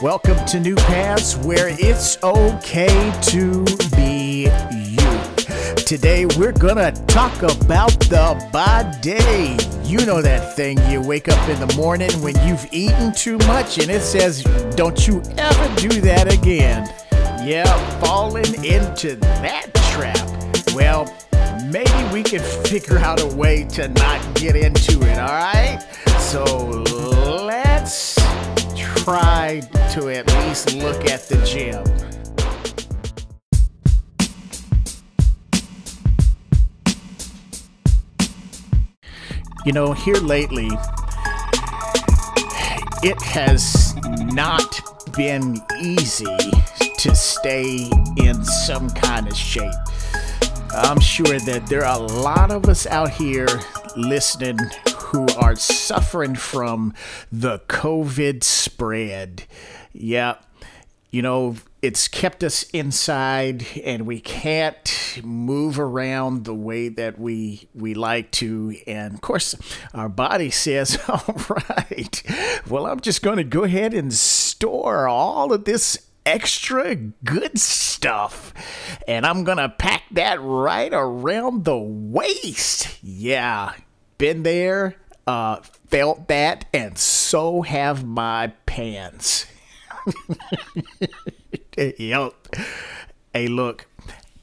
Welcome to New Paths, where it's okay to be you. Today, we're gonna talk about the bidet. You know that thing you wake up in the morning when you've eaten too much and it says, Don't you ever do that again. Yeah, falling into that trap. Well, maybe we can figure out a way to not get into it, alright? So let's try to at least look at the gym. You know, here lately, it has not been easy to stay in some kind of shape. I'm sure that there are a lot of us out here listening who are suffering from the COVID spread. Yeah, you know, it's kept us inside and we can't move around the way that we we like to. And of course our body says all right well i'm just going to go ahead and store all of this extra good stuff and i'm going to pack that right around the waist. Yeah been there uh felt that and so have my pants yep. Hey, look,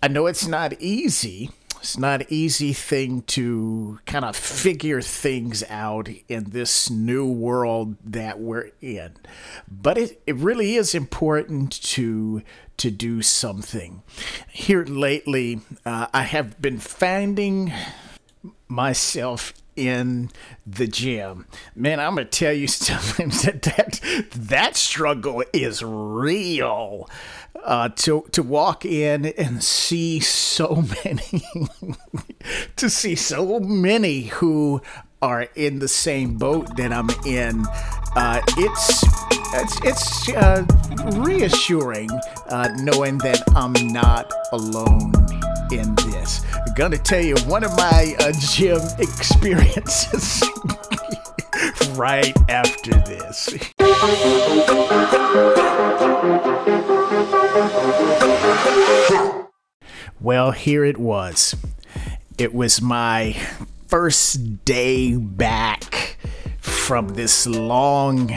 I know it's not easy. It's not an easy thing to kind of figure things out in this new world that we're in. But it, it really is important to to do something. Here lately, uh, I have been finding myself in the gym. Man, I'm gonna tell you something that that, that struggle is real. Uh, to to walk in and see so many, to see so many who are in the same boat that I'm in, uh, it's it's it's uh, reassuring uh, knowing that I'm not alone in this. Gonna tell you one of my uh, gym experiences right after this. well, here it was. It was my first day back from this long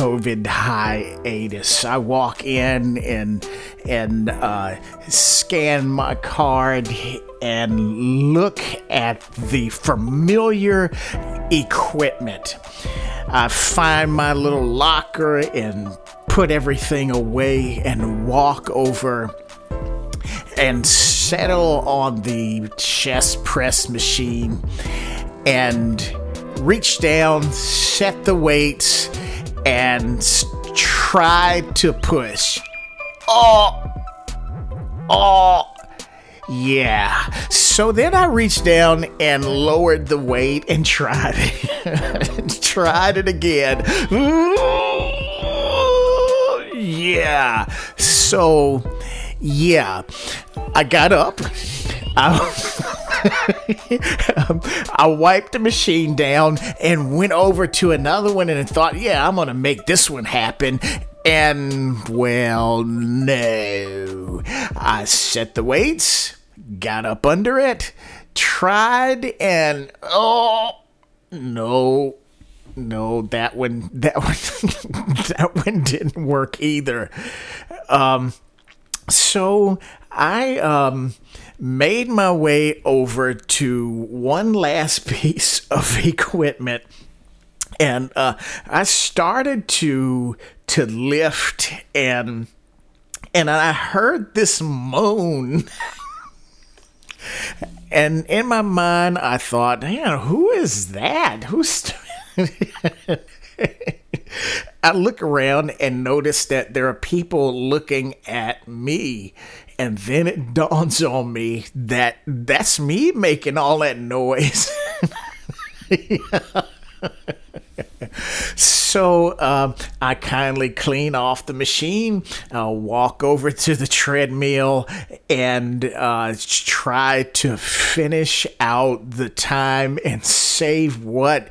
COVID hiatus. I walk in and and uh, scan my card and look at the familiar equipment. I find my little locker and put everything away and walk over and settle on the chest press machine and reach down, set the weights, and try to push. Oh, oh, yeah. So then I reached down and lowered the weight and tried it. tried it again. Yeah. So, yeah. I got up. I, um, I wiped the machine down and went over to another one and thought, yeah, I'm going to make this one happen. And, well, no. I set the weights, got up under it, tried, and, oh, no, no, that one, that one, that one didn't work either. Um, so I um, made my way over to one last piece of equipment, and uh, I started to to lift, and and I heard this moan. and in my mind, I thought, "Man, who is that? Who's?" I look around and notice that there are people looking at me. And then it dawns on me that that's me making all that noise. so um, I kindly clean off the machine, I'll walk over to the treadmill, and uh, try to finish out the time and save what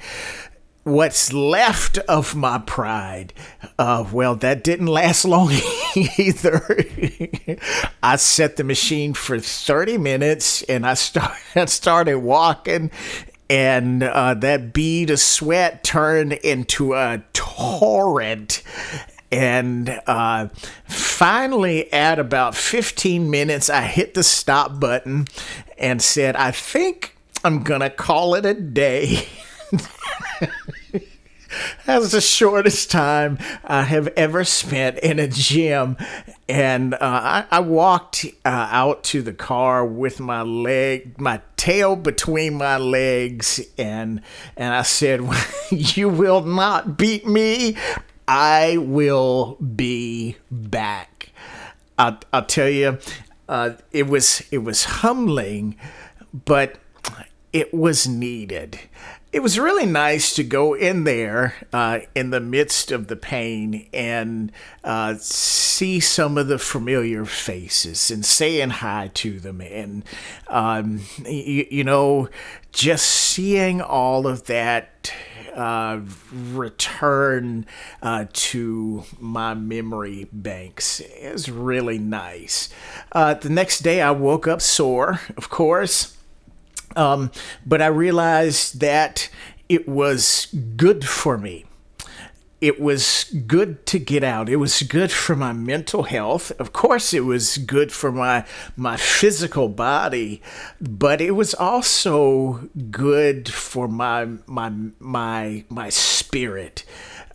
what's left of my pride, uh, well, that didn't last long either. I set the machine for 30 minutes and I, start, started walking, and uh, that bead of sweat turned into a torrent. And uh, finally, at about 15 minutes, I hit the stop button and said, I think I'm going to call it a day. That's the shortest time I have ever spent in a gym. And uh, I, I, walked uh, out to the car with my leg, my tail between my legs, and and I said, "You will not beat me. I will be back." I'll, I'll tell you, uh, it was it was humbling, but it was needed it was really nice to go in there uh, in the midst of the pain and uh, see some of the familiar faces and saying hi to them and um, you, you, know just seeing all of that uh, return uh, to my memory banks is really nice. Uh, the next day I woke up sore, of course. Um, but I realized that it was good for me. It was good to get out. It was good for my mental health. Of course, it was good for my my physical body, but it was also good for my my my my spirit.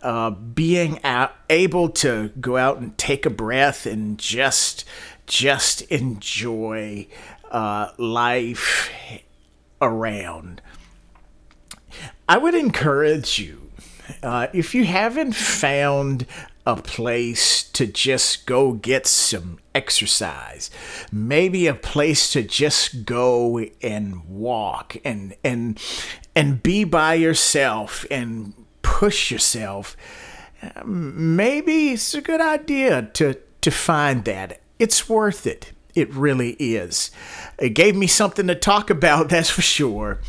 Uh, being out, able to go out and take a breath and just just enjoy uh, life around. I would encourage you, uh, if you haven't found a place to just go get some exercise, maybe a place to just go and walk and and and be by yourself and push yourself. Maybe it's a good idea to to find that. It's worth it. It really is. It gave me something to talk about, that's for sure.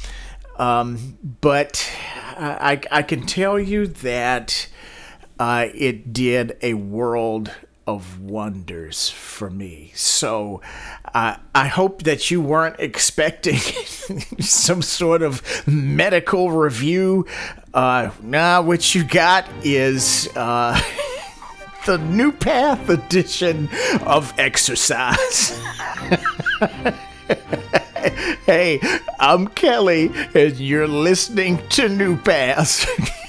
Um, but I, I can tell you that uh, it did a world of wonders for me. So uh, I hope that you weren't expecting some sort of medical review. Uh, nah, what you got is. Uh, the new path edition of exercise. hey, I'm Kelly, and you're listening to New Path.